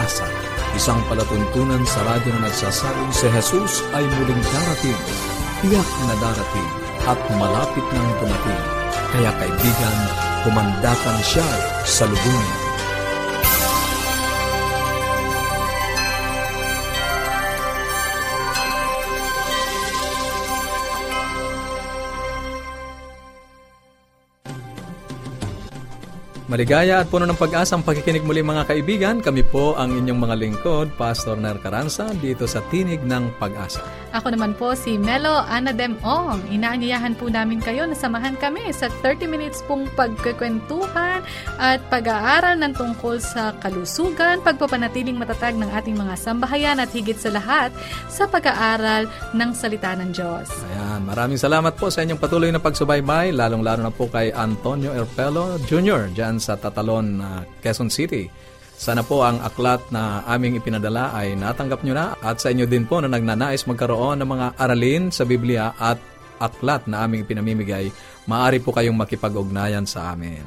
ng Pag-asa, isang palatuntunan sa radyo na nagsasabing si Jesus ay muling darating, tiyak na darating, at malapit nang dumating. Kaya kaibigan, kumandatan siya sa lubungin. Maligaya at puno ng pag-asa ang pakikinig muli mga kaibigan. Kami po ang inyong mga lingkod, Pastor Ner Caranza, dito sa Tinig ng Pag-asa. Ako naman po si Melo Anadem Ong. Inaanyayahan po namin kayo na samahan kami sa 30 minutes pong pagkakwentuhan at pag-aaral ng tungkol sa kalusugan, pagpapanatiling matatag ng ating mga sambahayan at higit sa lahat sa pag-aaral ng salita ng Diyos. Ayan, maraming salamat po sa inyong patuloy na pagsubaybay, lalong-lalo na po kay Antonio Erpelo Jr. dyan sa Tatalon, uh, Quezon City. Sana po ang aklat na aming ipinadala ay natanggap nyo na at sa inyo din po na nagnanais magkaroon ng mga aralin sa Biblia at aklat na aming ipinamimigay, maaari po kayong makipag-ugnayan sa amin.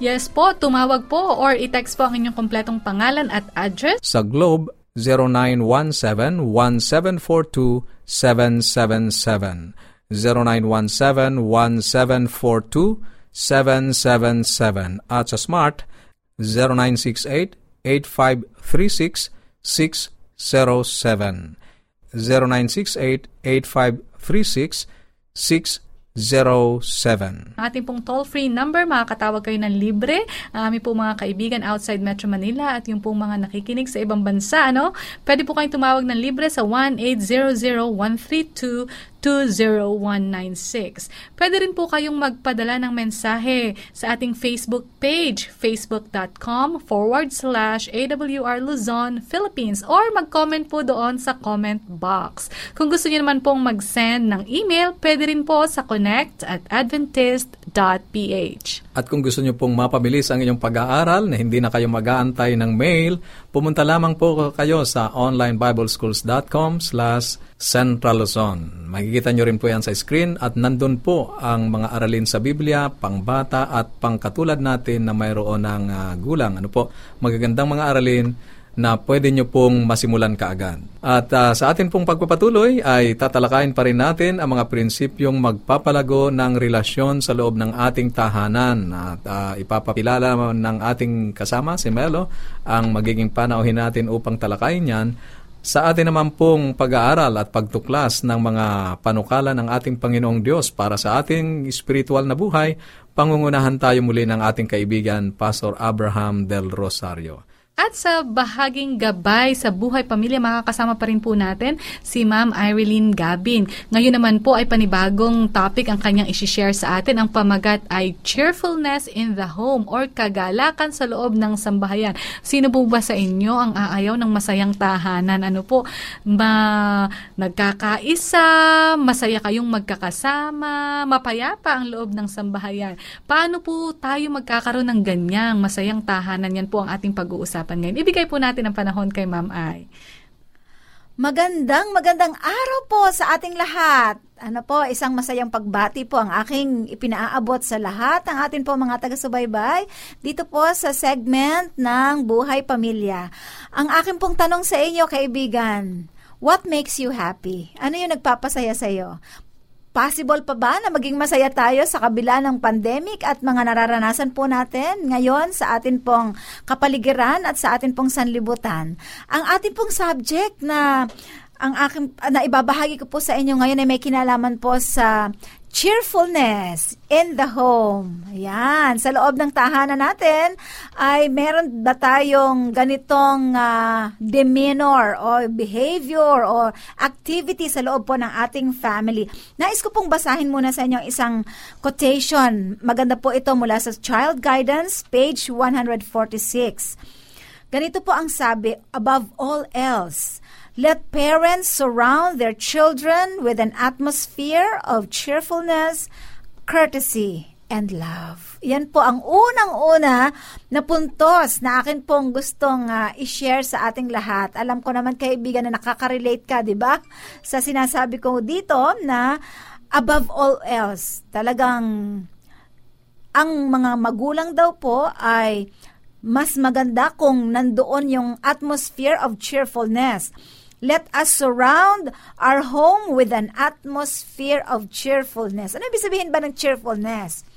Yes po, tumawag po or i-text po ang inyong kompletong pangalan at address. Sa Globe, 0917-1742-777. 0917-1742-777. 777 at sa Smart 0968-8536-607 0968-8536-607 Ating pong toll-free number, makakatawag kayo ng libre. Aming po mga kaibigan outside Metro Manila at yung pong mga nakikinig sa ibang bansa, ano? Pwede po kayong tumawag ng libre sa 1 800 132 20196. Pwede rin po kayong magpadala ng mensahe sa ating Facebook page, facebook.com forward slash AWR Luzon, Philippines or mag-comment po doon sa comment box. Kung gusto niyo naman pong mag-send ng email, pwede rin po sa connect at adventist.ph. At kung gusto niyo pong mapabilis ang inyong pag-aaral na hindi na kayo mag-aantay ng mail, pumunta lamang po kayo sa onlineBibleschools.com slash Central Luzon. Makikita nyo rin po yan sa screen at nandun po ang mga aralin sa Biblia, pangbata at pangkatulad natin na mayroon ng uh, gulang. Ano po, magagandang mga aralin na pwede nyo pong masimulan kaagad. At uh, sa atin pong pagpapatuloy ay tatalakayin pa rin natin ang mga prinsipyong magpapalago ng relasyon sa loob ng ating tahanan. At uh, ipapakilala ng ating kasama, si Melo, ang magiging panauhin natin upang talakayin yan sa atin naman pong pag-aaral at pagtuklas ng mga panukala ng ating Panginoong Diyos para sa ating spiritual na buhay, pangungunahan tayo muli ng ating kaibigan, Pastor Abraham Del Rosario. At sa bahaging gabay sa buhay pamilya, makakasama pa rin po natin si Ma'am Irene Gabin. Ngayon naman po ay panibagong topic ang kanyang isishare sa atin. Ang pamagat ay cheerfulness in the home or kagalakan sa loob ng sambahayan. Sino po ba sa inyo ang aayaw ng masayang tahanan? Ano po, ma nagkakaisa, masaya kayong magkakasama, mapayapa ang loob ng sambahayan. Paano po tayo magkakaroon ng ganyang masayang tahanan? Yan po ang ating pag-uusap pag-uusapan ngayon. Ibigay po natin ang panahon kay Ma'am Ay. Magandang magandang araw po sa ating lahat. Ano po, isang masayang pagbati po ang aking ipinaaabot sa lahat ng atin po mga taga-subaybay dito po sa segment ng Buhay Pamilya. Ang akin pong tanong sa inyo, kaibigan, what makes you happy? Ano yung nagpapasaya sa iyo? Possible pa ba na maging masaya tayo sa kabila ng pandemic at mga nararanasan po natin ngayon sa atin pong kapaligiran at sa atin pong sanlibutan? Ang atin pong subject na ang aking na ibabahagi ko po sa inyo ngayon ay may kinalaman po sa cheerfulness in the home. Ayan, sa loob ng tahanan natin ay meron ba tayong ganitong uh, demeanor o behavior o activity sa loob po ng ating family. Nais ko pong basahin muna sa inyo isang quotation. Maganda po ito mula sa Child Guidance, page 146. Ganito po ang sabi, above all else, Let parents surround their children with an atmosphere of cheerfulness, courtesy, and love. Yan po ang unang-una na puntos na akin pong gustong uh, i-share sa ating lahat. Alam ko naman kaibigan na nakaka-relate ka, di ba? Sa sinasabi ko dito na above all else, talagang ang mga magulang daw po ay mas maganda kung nandoon yung atmosphere of cheerfulness. Let us surround our home with an atmosphere of cheerfulness. Ano ibig sabihin ba ng cheerfulness?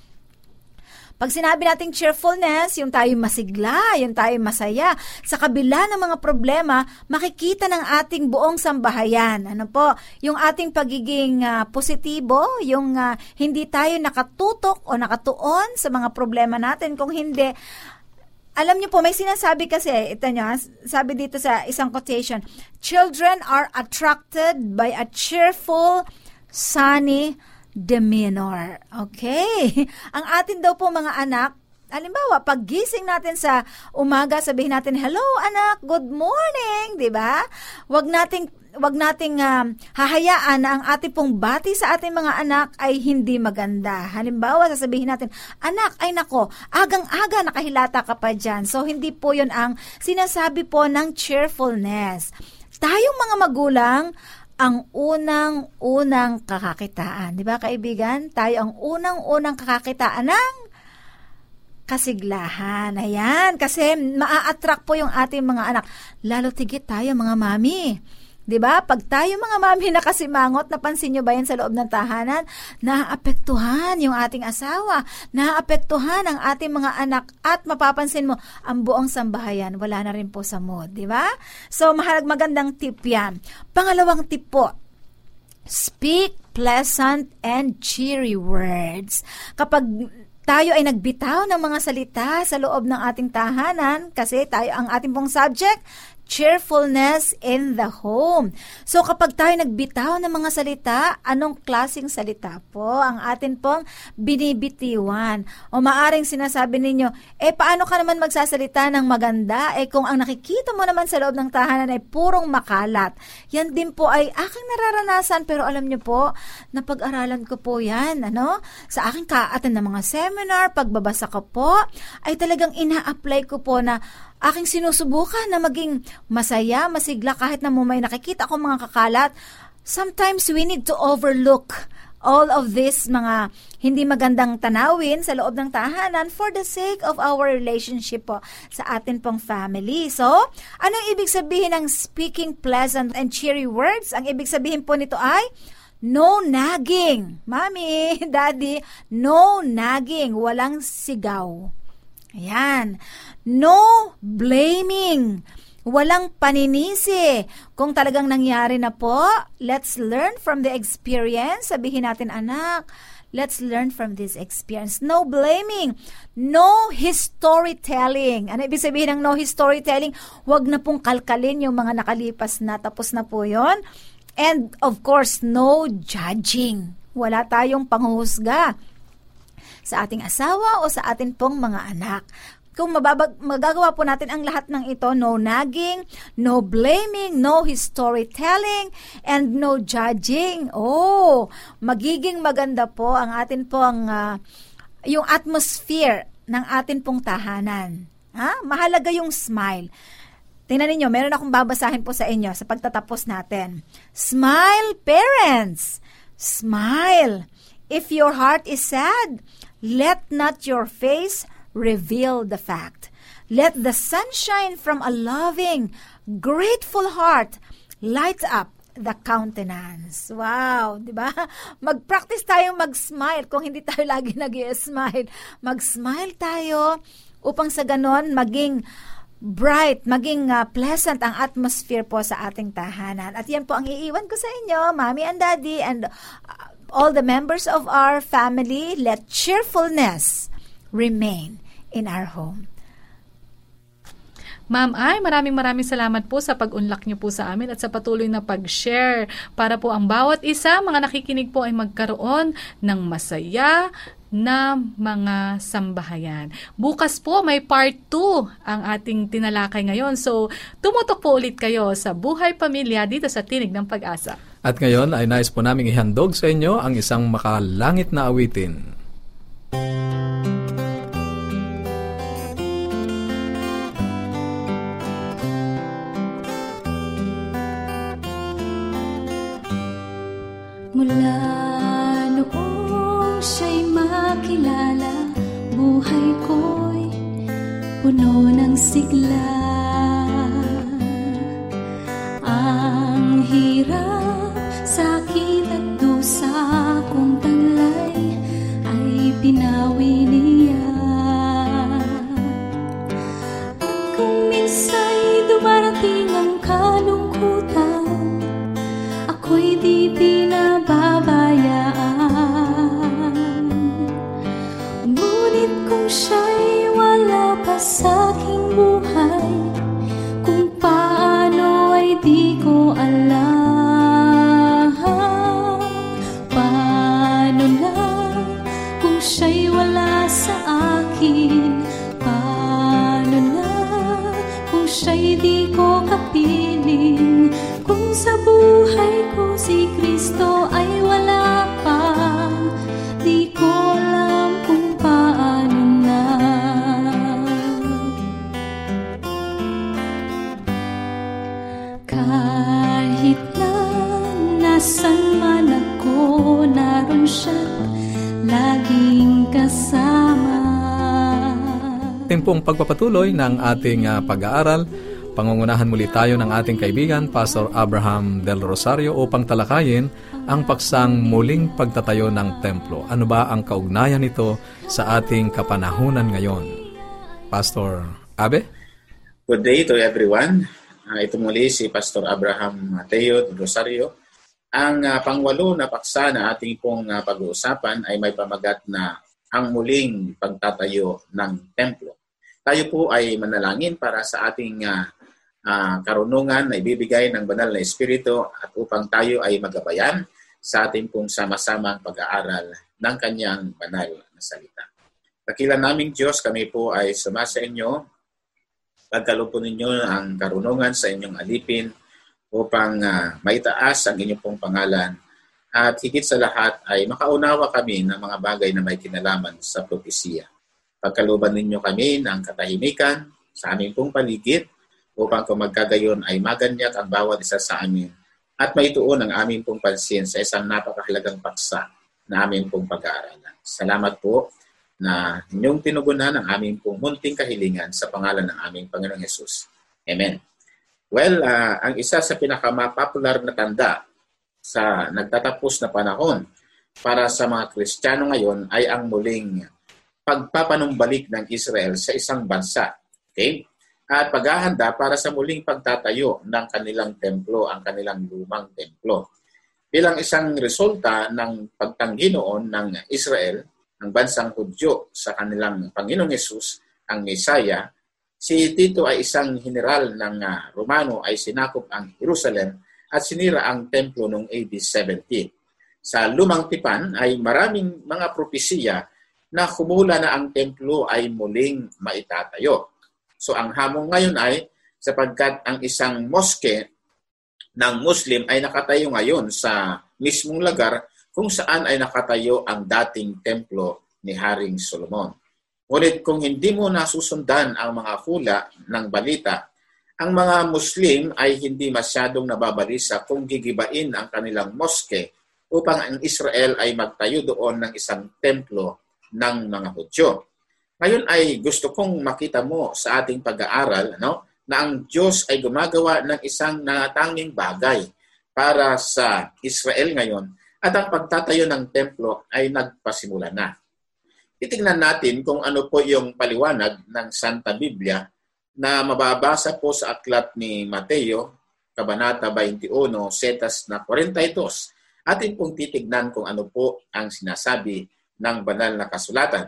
Pag sinabi nating cheerfulness, yung tayo masigla, yung tayo masaya, sa kabila ng mga problema, makikita ng ating buong sambahayan. Ano po? Yung ating pagiging uh, positibo, yung uh, hindi tayo nakatutok o nakatuon sa mga problema natin. Kung hindi, alam niyo po, may sinasabi kasi, ito nyo, sabi dito sa isang quotation, Children are attracted by a cheerful, sunny, demeanor. Okay? Ang atin daw po mga anak, Halimbawa, paggising natin sa umaga, sabihin natin, "Hello anak, good morning," 'di ba? Wag nating wag nating um, hahayaan na ang ating pong bati sa ating mga anak ay hindi maganda. Halimbawa, sasabihin natin, "Anak, ay nako, agang-aga nakahilata ka pa diyan." So hindi po 'yon ang sinasabi po ng cheerfulness. Tayong mga magulang ang unang-unang kakakitaan. Di ba, kaibigan? Tayo ang unang-unang kakakitaan ng kasiglahan. Ayan, kasi maa-attract po yung ating mga anak. Lalo tigit tayo, mga mami 'Di ba? Pag tayo mga mami nakasimangot, napansin niyo ba 'yan sa loob ng tahanan? Naapektuhan yung ating asawa, naapektuhan ang ating mga anak at mapapansin mo ang buong sambahayan wala na rin po sa mood, 'di ba? So mahalag magandang tip 'yan. Pangalawang tip po, speak pleasant and cheery words. Kapag tayo ay nagbitaw ng mga salita sa loob ng ating tahanan kasi tayo ang ating pong subject, cheerfulness in the home. So kapag tayo nagbitaw ng mga salita, anong klasing salita po ang atin pong binibitiwan? O maaring sinasabi ninyo, eh paano ka naman magsasalita ng maganda? Eh kung ang nakikita mo naman sa loob ng tahanan ay purong makalat. Yan din po ay aking nararanasan pero alam niyo po, napag-aralan ko po yan. Ano? Sa aking kaatan ng mga seminar, pagbabasa ko po, ay talagang ina-apply ko po na aking sinusubukan na maging masaya, masigla kahit na may nakikita ko mga kakalat. Sometimes we need to overlook all of this mga hindi magandang tanawin sa loob ng tahanan for the sake of our relationship po sa atin pong family. So, anong ibig sabihin ng speaking pleasant and cheery words? Ang ibig sabihin po nito ay no nagging. Mami, daddy, no nagging. Walang sigaw. Ayan. No blaming. Walang paninisi. Kung talagang nangyari na po, let's learn from the experience. Sabihin natin, anak, let's learn from this experience. No blaming. No storytelling. Ano ibig sabihin ng no storytelling? Huwag na pong kalkalin yung mga nakalipas na. Tapos na po yon. And of course, no judging. Wala tayong panghuhusga sa ating asawa o sa atin pong mga anak. Kung mababag, magagawa po natin ang lahat ng ito, no nagging, no blaming, no storytelling, and no judging. Oh, magiging maganda po ang atin pong, uh, yung atmosphere ng atin pong tahanan. Ha? Mahalaga yung smile. Tingnan ninyo, meron akong babasahin po sa inyo sa pagtatapos natin. Smile, parents! Smile! If your heart is sad, Let not your face reveal the fact. Let the sunshine from a loving, grateful heart light up the countenance. Wow, 'di ba? Mag-practice tayong mag-smile kung hindi tayo lagi nag-smile. Mag-smile tayo upang sa ganon maging bright, maging uh, pleasant ang atmosphere po sa ating tahanan. At yan po ang iiwan ko sa inyo, Mommy and Daddy, and uh, all the members of our family, let cheerfulness remain in our home. Ma'am Ay, maraming maraming salamat po sa pag-unlock niyo po sa amin at sa patuloy na pag-share para po ang bawat isa, mga nakikinig po ay magkaroon ng masaya na mga sambahayan. Bukas po may part 2 ang ating tinalakay ngayon. So, tumutok po ulit kayo sa Buhay Pamilya dito sa Tinig ng Pag-asa. At ngayon ay nais po namin ihandog sa inyo ang isang makalangit na awitin. Sigla pagpapatuloy ng ating ah, pag-aaral. Pangungunahan muli tayo ng ating kaibigan, Pastor Abraham Del Rosario, upang talakayin ang paksang muling pagtatayo ng templo. Ano ba ang kaugnayan nito sa ating kapanahunan ngayon? Pastor Abe? Good day to everyone. Uh, ito muli si Pastor Abraham Mateo de Rosario. Ang uh, pangwalo na paksa na ating pong uh, pag-uusapan ay may pamagat na ang muling pagtatayo ng templo. Tayo po ay manalangin para sa ating uh, uh, karunungan na ibibigay ng banal na Espiritu at upang tayo ay magabayan sa ating pong sama-samang pag-aaral ng kanyang banal na salita. Dakilan naming Diyos, kami po ay sumasa inyo pagkaloob po ninyo ang karunungan sa inyong alipin upang uh, maitaas ang inyong pong pangalan at higit sa lahat ay makaunawa kami ng mga bagay na may kinalaman sa propesiya. Pagkaluban ninyo kami ng katahimikan sa aming pong paligid upang kung magkagayon ay maganyak ang bawat isa sa amin at maituon ang aming pong pansin sa isang napakahalagang paksa na aming pong pag-aaralan. Salamat po na inyong tinugunan ang aming pong munting kahilingan sa pangalan ng aming Panginoong Yesus. Amen. Well, uh, ang isa sa pinakamapopular na tanda sa nagtatapos na panahon para sa mga Kristiyano ngayon ay ang muling pagpapanumbalik ng Israel sa isang bansa. Okay? At paghahanda para sa muling pagtatayo ng kanilang templo, ang kanilang lumang templo. Bilang isang resulta ng pagtanggi noon ng Israel, ang bansang Hudyo sa kanilang Panginoong Yesus, ang Mesaya, si Tito ay isang general ng uh, Romano ay sinakop ang Jerusalem at sinira ang templo noong AD 70. Sa lumang tipan ay maraming mga propesiya na kumula na ang templo ay muling maitatayo. So ang hamon ngayon ay sapagkat ang isang moske ng Muslim ay nakatayo ngayon sa mismong lugar kung saan ay nakatayo ang dating templo ni Haring Solomon. Ngunit kung hindi mo nasusundan ang mga hula ng balita, ang mga Muslim ay hindi masyadong nababalisa kung gigibain ang kanilang moske upang ang Israel ay magtayo doon ng isang templo ng mga Hudyo. Ngayon ay gusto kong makita mo sa ating pag-aaral no, na ang Diyos ay gumagawa ng isang natanging bagay para sa Israel ngayon at ang pagtatayo ng templo ay nagpasimula na. Titingnan natin kung ano po yung paliwanag ng Santa Biblia na mababasa po sa aklat ni Mateo, Kabanata 21, setas na 42. Atin pong titignan kung ano po ang sinasabi ng banal na kasulatan.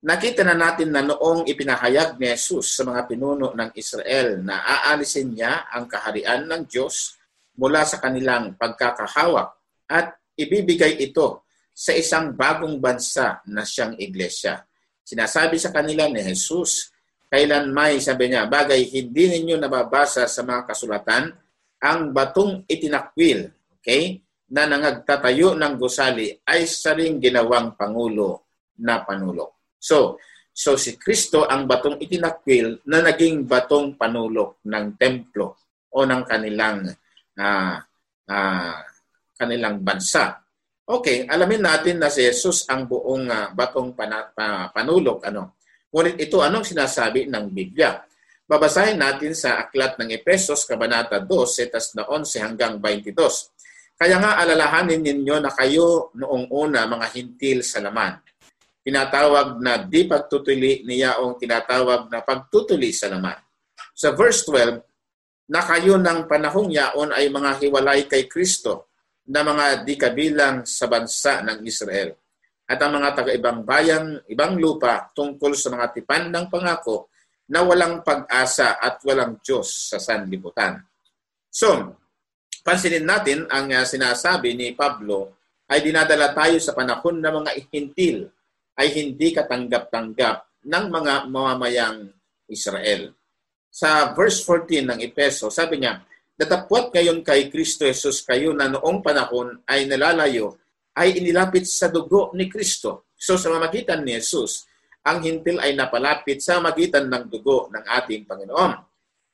Nakita na natin na noong ipinahayag ni Jesus sa mga pinuno ng Israel na aalisin niya ang kaharian ng Diyos mula sa kanilang pagkakahawak at ibibigay ito sa isang bagong bansa na siyang iglesia. Sinasabi sa kanila ni Jesus, kailan may, sabi niya, bagay hindi ninyo nababasa sa mga kasulatan, ang batong itinakwil, okay, na nangagtatayo ng gusali ay saring ginawang pangulo na panulok. So, so si Kristo ang batong itinakwil na naging batong panulok ng templo o ng kanilang uh, uh, kanilang bansa. Okay, alamin natin na si Jesus ang buong uh, batong pana, pa, panulok ano. Ngunit ito anong sinasabi ng Biblia? Babasahin natin sa Aklat ng Epesos, Kabanata 2, setas na 11 hanggang 22. Kaya nga alalahanin ninyo na kayo noong una mga hintil sa laman. Tinatawag na di pagtutuli niyaong tinatawag na pagtutuli sa laman. Sa verse 12, na kayo ng panahong yaon ay mga hiwalay kay Kristo na mga di kabilang sa bansa ng Israel at ang mga taga-ibang bayan, ibang lupa tungkol sa mga tipan ng pangako na walang pag-asa at walang Diyos sa sanlibutan. So, pansinin natin ang uh, sinasabi ni Pablo ay dinadala tayo sa panahon na mga ihintil ay hindi katanggap-tanggap ng mga mamamayang Israel. Sa verse 14 ng Epeso, sabi niya, Datapwat ngayon kay Kristo Jesus kayo na noong panahon ay nalalayo, ay inilapit sa dugo ni Kristo. So sa mamagitan ni Jesus, ang hintil ay napalapit sa magitan ng dugo ng ating Panginoon.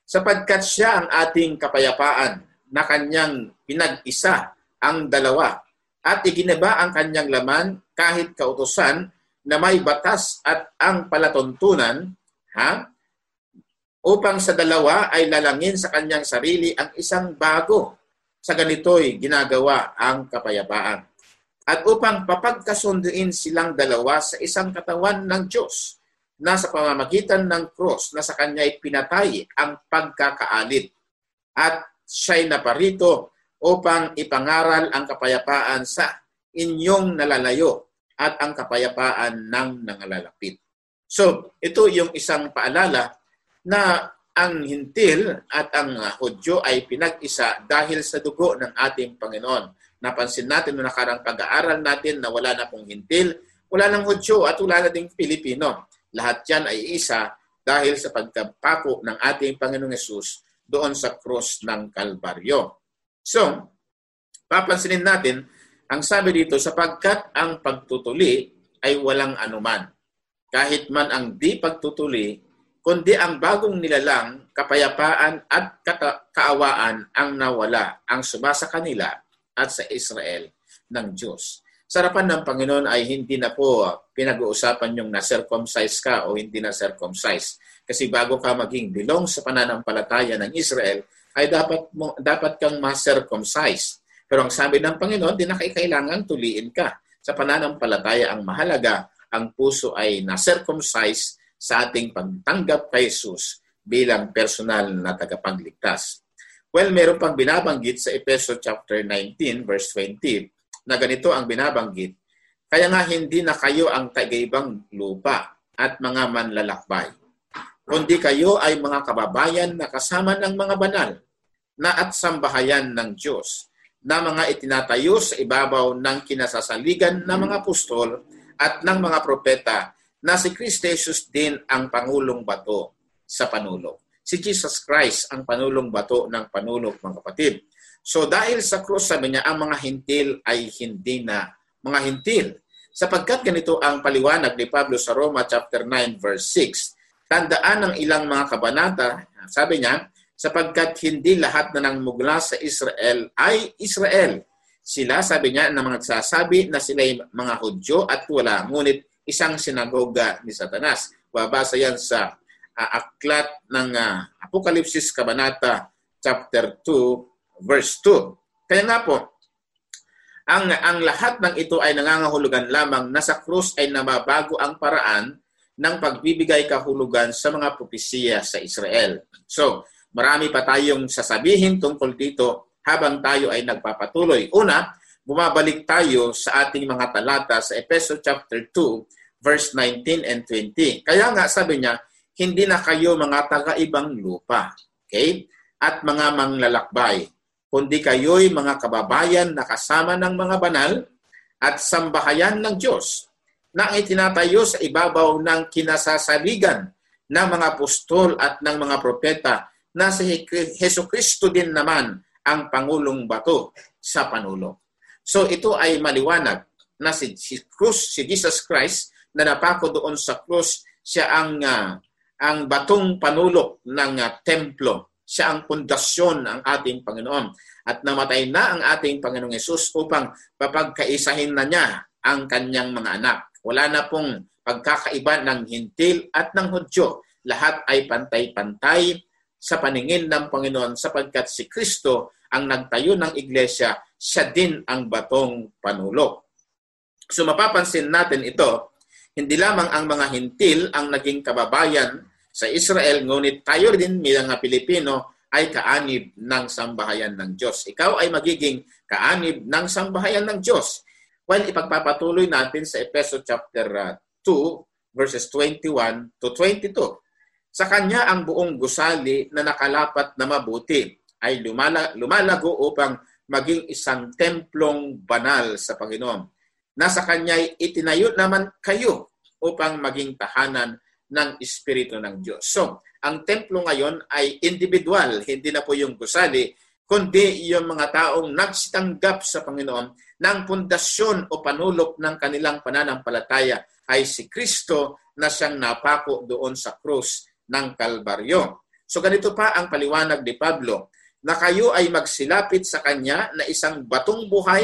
Sapagkat siya ang ating kapayapaan na kanyang pinag-isa ang dalawa at iginaba ang kanyang laman kahit kautosan na may batas at ang palatuntunan ha? upang sa dalawa ay lalangin sa kanyang sarili ang isang bago. Sa ganito'y ginagawa ang kapayapaan at upang papagkasunduin silang dalawa sa isang katawan ng Diyos na sa pamamagitan ng cross na sa kanya'y pinatay ang pagkakaalit at siya'y naparito upang ipangaral ang kapayapaan sa inyong nalalayo at ang kapayapaan ng nangalalapit. So, ito yung isang paalala na ang hintil at ang Hudyo ay pinag-isa dahil sa dugo ng ating Panginoon Napansin natin noong nakarang pag-aaral natin na wala na pong hintil, wala nang Hudyo at wala na ding Pilipino. Lahat yan ay isa dahil sa pagkapako ng ating Panginoong Yesus doon sa cross ng Kalbaryo. So, papansinin natin, ang sabi dito, sapagkat ang pagtutuli ay walang anuman. Kahit man ang di pagtutuli, kundi ang bagong nilalang, kapayapaan at kaawaan ang nawala, ang sumasa kanila at sa Israel ng Diyos. Sarapan ng Panginoon ay hindi na po pinag-uusapan yung na-circumcise ka o hindi na-circumcise. Kasi bago ka maging bilong sa pananampalataya ng Israel, ay dapat mo, dapat kang ma-circumcise. Pero ang sabi ng Panginoon, di na kailangan tuliin ka. Sa pananampalataya ang mahalaga, ang puso ay na-circumcise sa ating pagtanggap kay Jesus bilang personal na tagapagligtas. Well, meron pang binabanggit sa Epeso chapter 19 verse 20 na ganito ang binabanggit. Kaya nga hindi na kayo ang tagaibang lupa at mga manlalakbay, kundi kayo ay mga kababayan na kasama ng mga banal na at sambahayan ng Diyos na mga itinatayo sa ibabaw ng kinasasaligan ng mga apostol at ng mga propeta na si Kristo Jesus din ang Pangulong Bato sa panulong si Jesus Christ ang panulong bato ng panulog, mga kapatid. So dahil sa krus, sabi niya, ang mga hintil ay hindi na mga hintil. Sapagkat ganito ang paliwanag ni Pablo sa Roma chapter 9 verse 6. Tandaan ng ilang mga kabanata, sabi niya, sapagkat hindi lahat na nang mugla sa Israel ay Israel. Sila, sabi niya, na mga nagsasabi na sila ay mga Hudyo at wala, ngunit isang sinagoga ni Satanas. Babasa yan sa uh, aklat ng uh, Apokalipsis Kabanata chapter 2 verse 2. Kaya nga po, ang ang lahat ng ito ay nangangahulugan lamang na sa krus ay nababago ang paraan ng pagbibigay kahulugan sa mga propesiya sa Israel. So, marami pa tayong sasabihin tungkol dito habang tayo ay nagpapatuloy. Una, bumabalik tayo sa ating mga talata sa Epeso chapter 2 verse 19 and 20. Kaya nga sabi niya, hindi na kayo mga taga-ibang lupa. Okay? At mga manglalakbay. Kundi kayo'y mga kababayan na kasama ng mga banal at sambahayan ng Diyos na itinatayo sa ibabaw ng kinasasaligan ng mga apostol at ng mga propeta na si Heso Kristo din naman ang Pangulong Bato sa panulo. So ito ay maliwanag na si, si, Cruz, si Jesus Christ na napako doon sa krus, siya ang uh, ang batong panulok ng uh, templo. Siya ang pundasyon ng ating Panginoon. At namatay na ang ating Panginoong Yesus upang papagkaisahin na niya ang kanyang mga anak. Wala na pong pagkakaiba ng hintil at ng Hudyo. Lahat ay pantay-pantay sa paningin ng Panginoon sapagkat si Kristo ang nagtayo ng iglesia, siya din ang batong panulok. So mapapansin natin ito, hindi lamang ang mga hintil ang naging kababayan sa Israel, ngunit tayo din bilang Pilipino ay kaanib ng sambahayan ng Diyos. Ikaw ay magiging kaanib ng sambahayan ng Diyos. Well, ipagpapatuloy natin sa Epeso chapter 2, uh, verses 21 to 22. Sa kanya ang buong gusali na nakalapat na mabuti ay lumala, lumalago upang maging isang templong banal sa Panginoon. Nasa kanya itinayo naman kayo upang maging tahanan ng Espiritu ng Diyos. So, ang templo ngayon ay individual, hindi na po yung gusali, kundi yung mga taong nagsitanggap sa Panginoon ng pundasyon o panulok ng kanilang pananampalataya ay si Kristo na siyang napako doon sa krus ng Kalbaryo. So ganito pa ang paliwanag ni Pablo, na kayo ay magsilapit sa Kanya na isang batong buhay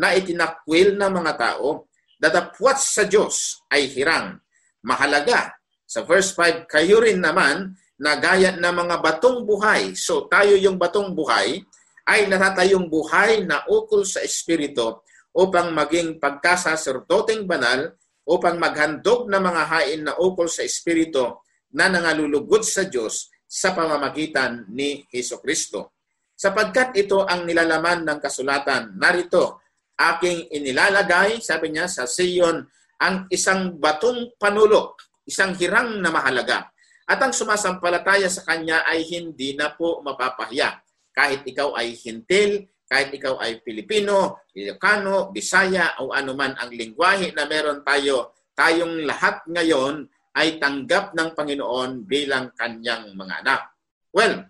na itinakwil ng mga tao, datapwat sa Diyos ay hirang. Mahalaga, sa verse 5, kayo rin naman na gaya ng mga batong buhay. So tayo yung batong buhay ay natatayong buhay na ukol sa Espiritu upang maging pagkasaserdoteng banal upang maghandog ng mga hain na ukol sa Espiritu na nangalulugod sa Diyos sa pamamagitan ni Heso Kristo. Sapagkat ito ang nilalaman ng kasulatan, narito, aking inilalagay, sabi niya, sa Sion, ang isang batong panulok isang hirang na mahalaga. At ang sumasampalataya sa Kanya ay hindi na po mapapahiya. Kahit ikaw ay hintil, kahit ikaw ay Pilipino, Ilocano, Bisaya, o anuman ang lingwahe na meron tayo, tayong lahat ngayon ay tanggap ng Panginoon bilang kanyang mga anak. Well,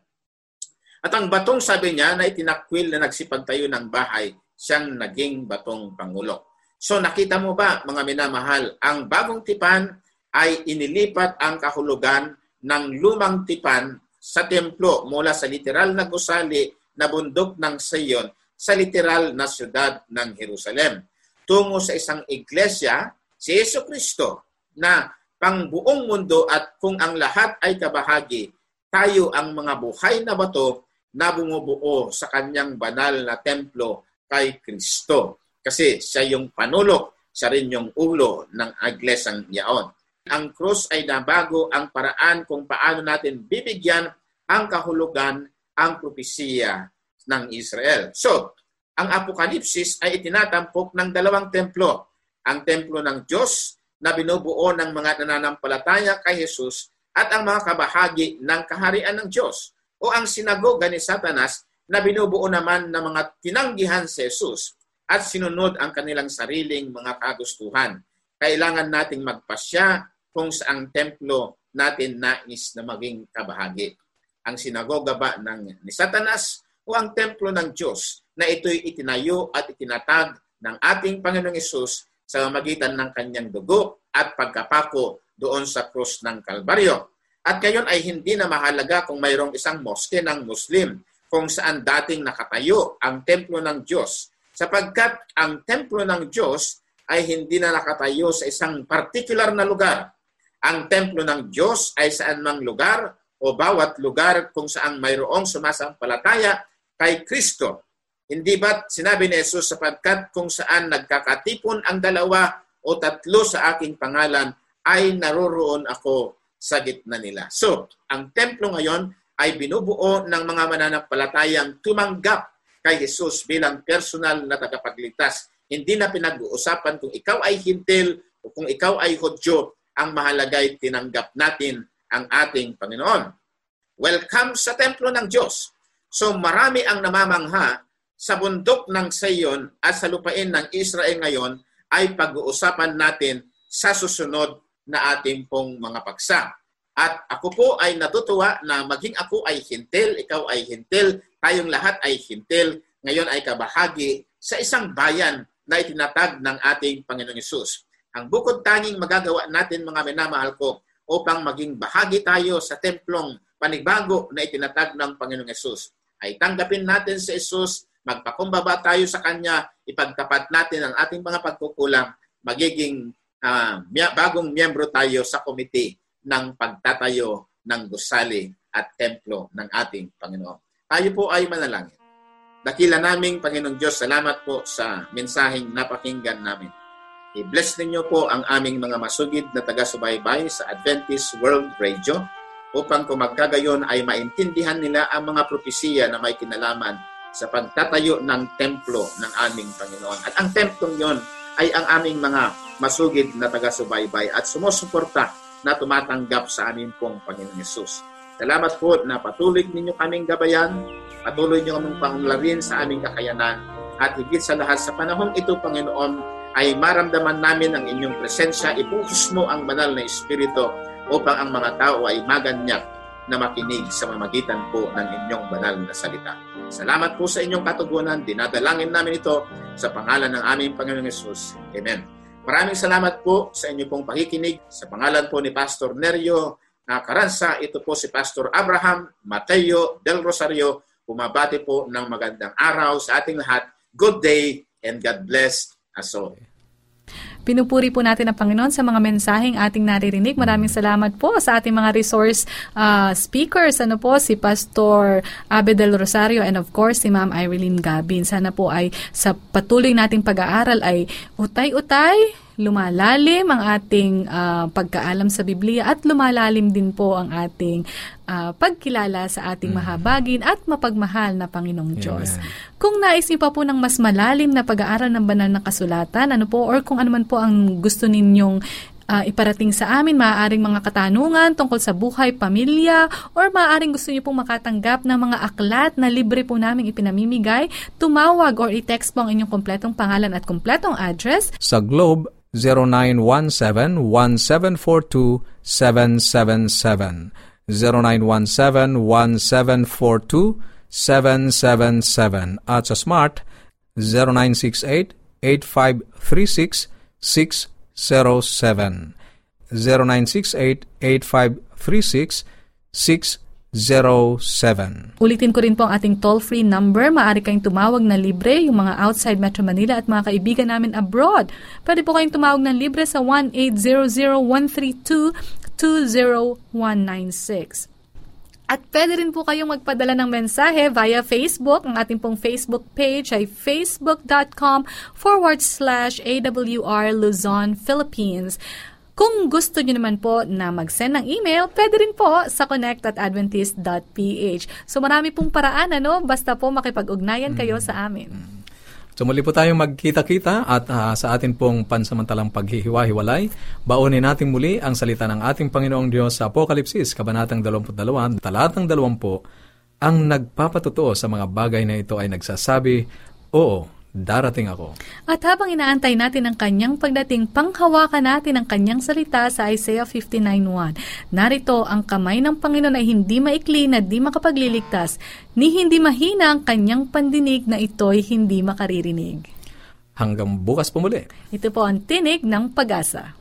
at ang batong sabi niya na itinakwil na nagsipagtayo ng bahay, siyang naging batong pangulo. So nakita mo ba mga minamahal, ang bagong tipan ay inilipat ang kahulugan ng lumang tipan sa templo mula sa literal na gusali na bundok ng Sion sa literal na syudad ng Jerusalem tungo sa isang iglesia si Yesu Kristo na pang buong mundo at kung ang lahat ay kabahagi, tayo ang mga buhay na bato na bumubuo sa kanyang banal na templo kay Kristo. Kasi siya yung panulok, siya rin yung ulo ng iglesang yaon ang krus ay nabago ang paraan kung paano natin bibigyan ang kahulugan ang propesiya ng Israel. So, ang Apokalipsis ay itinatampok ng dalawang templo. Ang templo ng Diyos na binubuo ng mga nananampalataya kay Jesus at ang mga kabahagi ng kaharian ng Diyos o ang sinagoga ni Satanas na binubuo naman ng mga tinanggihan si Jesus at sinunod ang kanilang sariling mga kagustuhan. Kailangan nating magpasya kung saang templo natin nais na maging kabahagi. Ang sinagoga ba ng ni Satanas o ang templo ng Diyos na ito'y itinayo at itinatag ng ating Panginoong Isus sa magitan ng kanyang dugo at pagkapako doon sa krus ng Kalbaryo. At ngayon ay hindi na mahalaga kung mayroong isang moske ng Muslim kung saan dating nakatayo ang templo ng Diyos sapagkat ang templo ng Diyos ay hindi na nakatayo sa isang particular na lugar ang templo ng Diyos ay saan mang lugar o bawat lugar kung saan mayroong sumasampalataya kay Kristo. Hindi ba sinabi ni Jesus sapagkat kung saan nagkakatipon ang dalawa o tatlo sa aking pangalan ay naroroon ako sa gitna nila. So, ang templo ngayon ay binubuo ng mga mananampalatayang tumanggap kay Jesus bilang personal na tagapagligtas. Hindi na pinag-uusapan kung ikaw ay hintil o kung ikaw ay Hudyo ang mahalagay tinanggap natin ang ating Panginoon. Welcome sa templo ng Diyos. So marami ang namamangha sa bundok ng Sayon at sa lupain ng Israel ngayon ay pag-uusapan natin sa susunod na ating pong mga paksa. At ako po ay natutuwa na maging ako ay hintil, ikaw ay hintil, tayong lahat ay hintil, ngayon ay kabahagi sa isang bayan na itinatag ng ating Panginoong Yesus. Ang bukod tanging magagawa natin mga minamahal ko upang maging bahagi tayo sa templong panibago na itinatag ng Panginoong Yesus ay tanggapin natin si Jesus, magpakumbaba tayo sa Kanya, ipagtapat natin ang ating mga pagkukulang, magiging mya- bagong miyembro tayo sa komite ng pagtatayo ng gusali at templo ng ating Panginoon. Tayo po ay manalangin. Dakila naming Panginoong Diyos, salamat po sa mensaheng napakinggan namin. I-bless ninyo po ang aming mga masugid na taga-subaybay sa Adventist World Radio upang kung magkagayon ay maintindihan nila ang mga propesiya na may kinalaman sa pagtatayo ng templo ng aming Panginoon. At ang templong yon ay ang aming mga masugid na taga-subaybay at sumusuporta na tumatanggap sa aming pong Panginoon Yesus. Salamat po na patuloy ninyo kaming gabayan, patuloy niyo kaming panglarin sa aming kakayanan, at higit sa lahat sa panahong ito, Panginoon, ay maramdaman namin ang inyong presensya, ipuhos mo ang banal na Espiritu upang ang mga tao ay maganyak na makinig sa mamagitan po ng inyong banal na salita. Salamat po sa inyong katugunan. Dinadalangin namin ito sa pangalan ng aming Panginoong Yesus. Amen. Maraming salamat po sa inyong pong pakikinig. Sa pangalan po ni Pastor Nerio na Karansa, ito po si Pastor Abraham Mateo del Rosario. Pumabati po ng magandang araw sa ating lahat. Good day and God bless all. Pinupuri po natin ang Panginoon sa mga mensaheng ating naririnig. Maraming salamat po sa ating mga resource uh, speakers. Ano po, si Pastor Abe del Rosario and of course si Ma'am Irene Gabin. Sana po ay sa patuloy nating pag-aaral ay utay-utay, lumalalim ang ating uh, pagkaalam sa Biblia at lumalalim din po ang ating uh, pagkilala sa ating Mm. mahabagin at mapagmahal na Panginoong Diyos. Amen. Kung nais niyo pa po ng mas malalim na pag-aaral ng banal na kasulatan, ano po, or kung ano man po ang gusto ninyong ah, iparating sa amin, maaaring mga katanungan tungkol sa buhay, pamilya, or maaaring gusto niyo pong makatanggap ng mga aklat na libre po namin ipinamimigay, tumawag or i-text po ang inyong kompletong pangalan at kompletong address Sa Globe, 0917-1742-777. 0917-1742-777. At sa Smart, 0968-8536-607. 0968-8536-607. Ulitin ko rin po ang ating toll-free number. Maaari kayong tumawag na libre, yung mga outside Metro Manila at mga kaibigan namin abroad. Pwede po kayong tumawag ng libre sa 1-800-132-20196. At pwede rin po kayong magpadala ng mensahe via Facebook. Ang ating pong Facebook page ay facebook.com forward slash AWR Luzon, Philippines. Kung gusto nyo naman po na mag-send ng email, pwede rin po sa connect at adventist.ph. So marami pong paraan, ano? Basta po makipag-ugnayan kayo sa amin. So muli po tayong magkita-kita at ah, sa atin pong pansamantalang paghihiwa-hiwalay, baunin natin muli ang salita ng ating Panginoong Diyos sa Apokalipsis, Kabanatang 22, Talatang 20, ang nagpapatuto sa mga bagay na ito ay nagsasabi, Oo, darating ako. At habang inaantay natin ang kanyang pagdating, panghawakan natin ang kanyang salita sa Isaiah 59.1. Narito, ang kamay ng Panginoon ay hindi maikli na di makapagliligtas, ni hindi mahina ang kanyang pandinig na ito'y hindi makaririnig. Hanggang bukas po muli. Ito po ang tinig ng pag-asa.